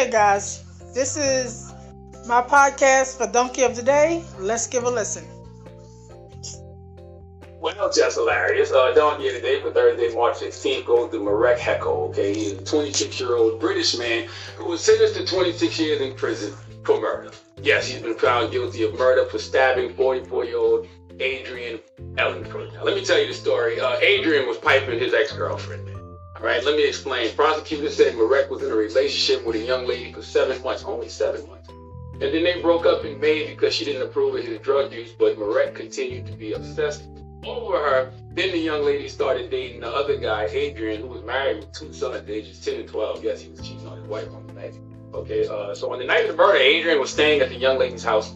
ahead, guys. This is my podcast for Donkey of the Day. Let's give a listen. Well, just hilarious. Uh, Donkey of the Day for Thursday, March 16th goes to Marek Heckel. Okay, he's a 26 year old British man who was sentenced to 26 years in prison for murder. Yes, he's been found guilty of murder for stabbing 44 year old Adrian Ellenford. Now, let me tell you the story. Uh, Adrian was piping his ex girlfriend. All right, let me explain. Prosecutors said Marek was in a relationship with a young lady for seven months, only seven months. And then they broke up in May because she didn't approve of his drug use, but Marek continued to be obsessed over her. Then the young lady started dating the other guy, Adrian, who was married with two sons, ages 10 and 12. Yes, he was cheating on his wife on the night. Okay, uh, so on the night of the murder, Adrian was staying at the young lady's house.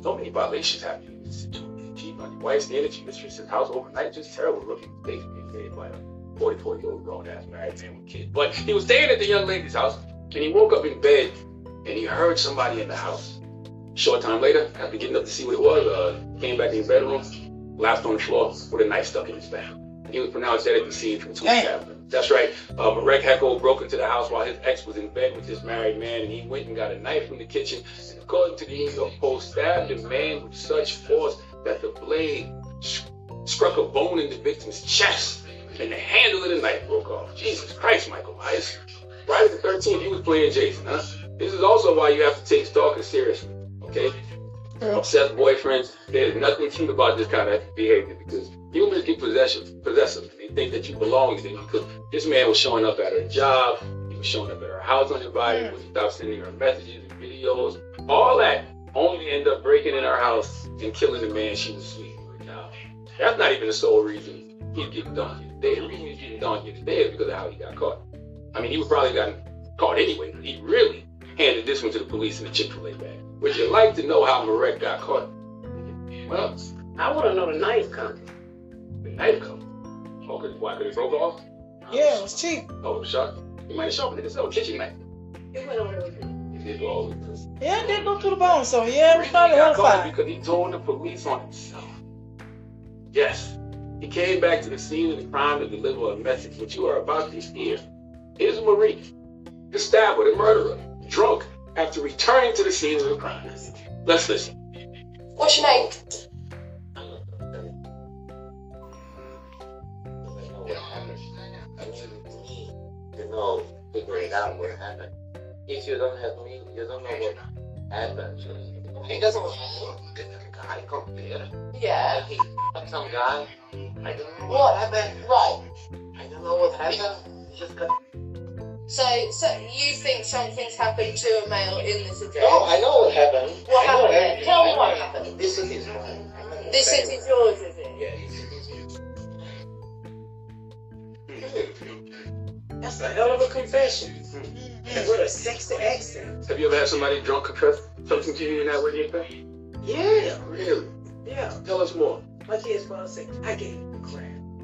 So many violations happening. Cheating on your wife, staying at your mistress's house overnight, just terrible looking things being made by a 44 year old grown ass married man with kids. But he was staying at the young lady's house, and he woke up in bed and he heard somebody in the house. Short time later, after getting up to see what it was, uh, came back in his bedroom, collapsed on the floor with a knife stuck in his back. He was pronounced dead at the scene from two That's right. Uh, Marek Heckel broke into the house while his ex was in bed with this married man, and he went and got a knife from the kitchen. And according to the New York Post, stabbed the man with such force that the blade struck a bone in the victim's chest, and the handle of the knife broke off. Jesus Christ, Michael Myers. Friday the 13th, he was playing Jason, huh? This is also why you have to take stalking seriously, okay? Obsessed boyfriends, there's nothing cute about this kind of behavior because humans get possessive, possessive. They think that you belong to them because this man was showing up at her job, he was showing up at her house on uninvited, mm. without sending her messages and videos, all that, only to end up breaking in her house and killing the man she was sleeping with. Now, that's not even the sole reason he's getting donkey today. The reason he's getting donkey today is because of how he got caught. I mean, he would probably gotten caught anyway. But he really handed this one to the police in a Chick-fil-A bag. Would you like to know how Marek got caught? Well, I want to know the knife come. The knife come? Oh, cause, why? Because it broke off? Yeah, it was cheap. Oh, shot. He might have sharpened it himself. Kitchen knife. It went over It did go over the Yeah, it did go to the bone, so yeah, it was probably hella fine. Because he told the police on himself. Yes. He came back to the scene of the crime to deliver a message, which you are about to hear. Here's Marie, the stabber, the murderer, drunk after returning to the scene of the crime. Let's listen. What's your name? You know, figuring out what happened. If you don't have me, you don't know what happened. He doesn't want a guy come there. Yeah. He some guy. I don't know What? what happened. Right. I don't know what happened. He just got So, so you think something's happened to a male in this address? No, I know what happened. What I know happened then? Tell me what happened. This city is mine. I'm This saying- city's yours, is it? Yeah, this city is yours. That's a hell of a confession. With a sexy accent. Have you ever had somebody drunk confess something to you in that way, Ethan? Yeah. Really? Yeah. Tell us more. My kid's father said, I gave him the crap.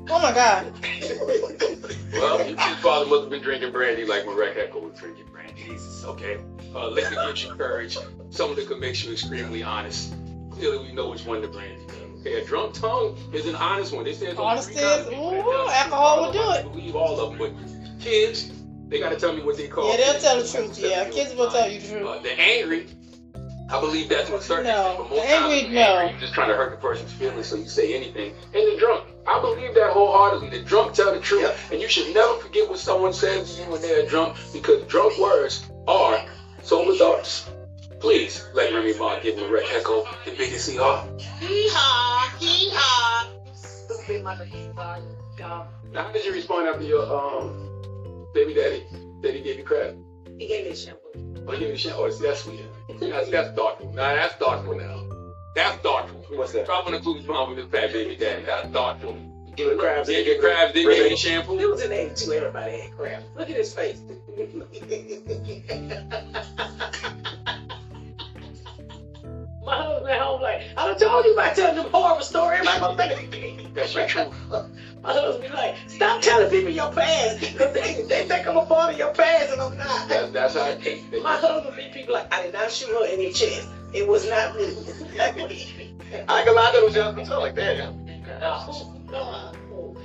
Oh my God. Well, your kid's father must have been drinking brandy like Marek Heckel was drinking brandy. Jesus, okay? Uh, liquor gives you courage. Some liquor make you extremely honest. Clearly, we know which one the brandy does. Okay, a drunk tongue is an honest one. They say it's only Honesty three kinds is- of people that ooh, tell alcohol truth. will do it. don't believe all of them, but kids, they got to tell me what they call. Yeah, they'll kids. tell the truth. Yeah, kids will tell you the truth. Uh, the angry, I believe that to a certain No, extent, but most the times angry, no. you're just trying to hurt the person's feelings, so you say anything. And the drunk, I believe that wholeheartedly. The drunk tell the truth, and you should never forget what someone says to you when they're drunk, because drunk words are sober thoughts. Please let Remy Ma give him a red echo, the biggest he are. Hee-haw, hee-haw. Stupid motherfucker. Now, how did you respond after your um baby daddy daddy gave you crap? He gave me a shampoo. Oh, you gave shit? Oh, see, that's sweet. That's, thoughtful. Now, that's thoughtful now. That's thoughtful. What's that? Dropping the clues bomb with his fat baby daddy. That's thoughtful. Give him crabs. Did you crabs? Did you shampoo? It was in 82, everybody had crabs. Look at his face. My husband at home like, I told you about telling them horrible story. Everybody gonna think That's your truth. My husband be like, stop telling people your past. Because they, they think I'm a part of your past and I'm not. That's, that's how it is. My husband be people like, I did not shoot her in the chest. It was not me. I can lie to him just like that. No, no.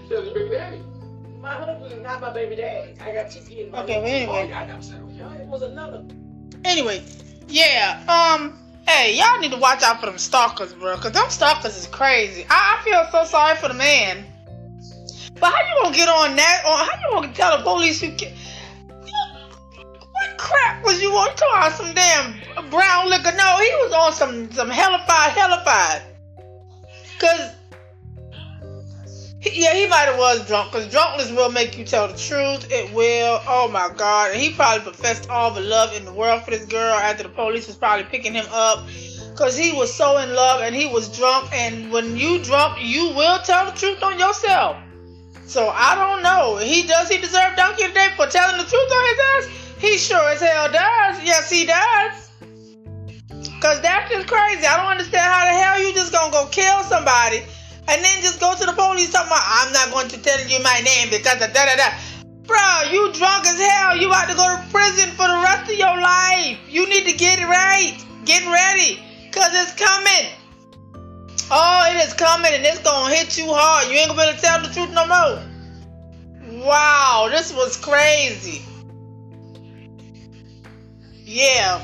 Tell your baby daddy. My my husband is not my baby daddy. I got two kids. Okay, well, anyway. Oh, I got settled. It was another. Anyway, yeah. Um. Hey, y'all need to watch out for them stalkers, bro. Cause them stalkers is crazy. I, I feel so sorry for the man. But how you gonna get on that? Or how you gonna tell the police you can? What crap was you on? Talking about some damn brown liquor? No, he was on some some hellified, hellified. Cause yeah, he might have was drunk. Cause drunkenness will make you tell the truth. It will. Oh my God! And he probably professed all the love in the world for this girl after the police was probably picking him up. Cause he was so in love and he was drunk. And when you drunk, you will tell the truth on yourself. So I don't know. He does he deserve donkey of the day for telling the truth on his ass? He sure as hell does. Yes, he does. Cause that's just crazy. I don't understand how the hell you just gonna go kill somebody and then just go to the police talking about I'm not going to tell you my name because da da da. Bro, you drunk as hell. You about to go to prison for the rest of your life. You need to get it right. Get ready. Cause it's coming. Oh, it is coming and it's gonna hit you hard. You ain't gonna be able to tell the truth no more. Wow, this was crazy. Yeah,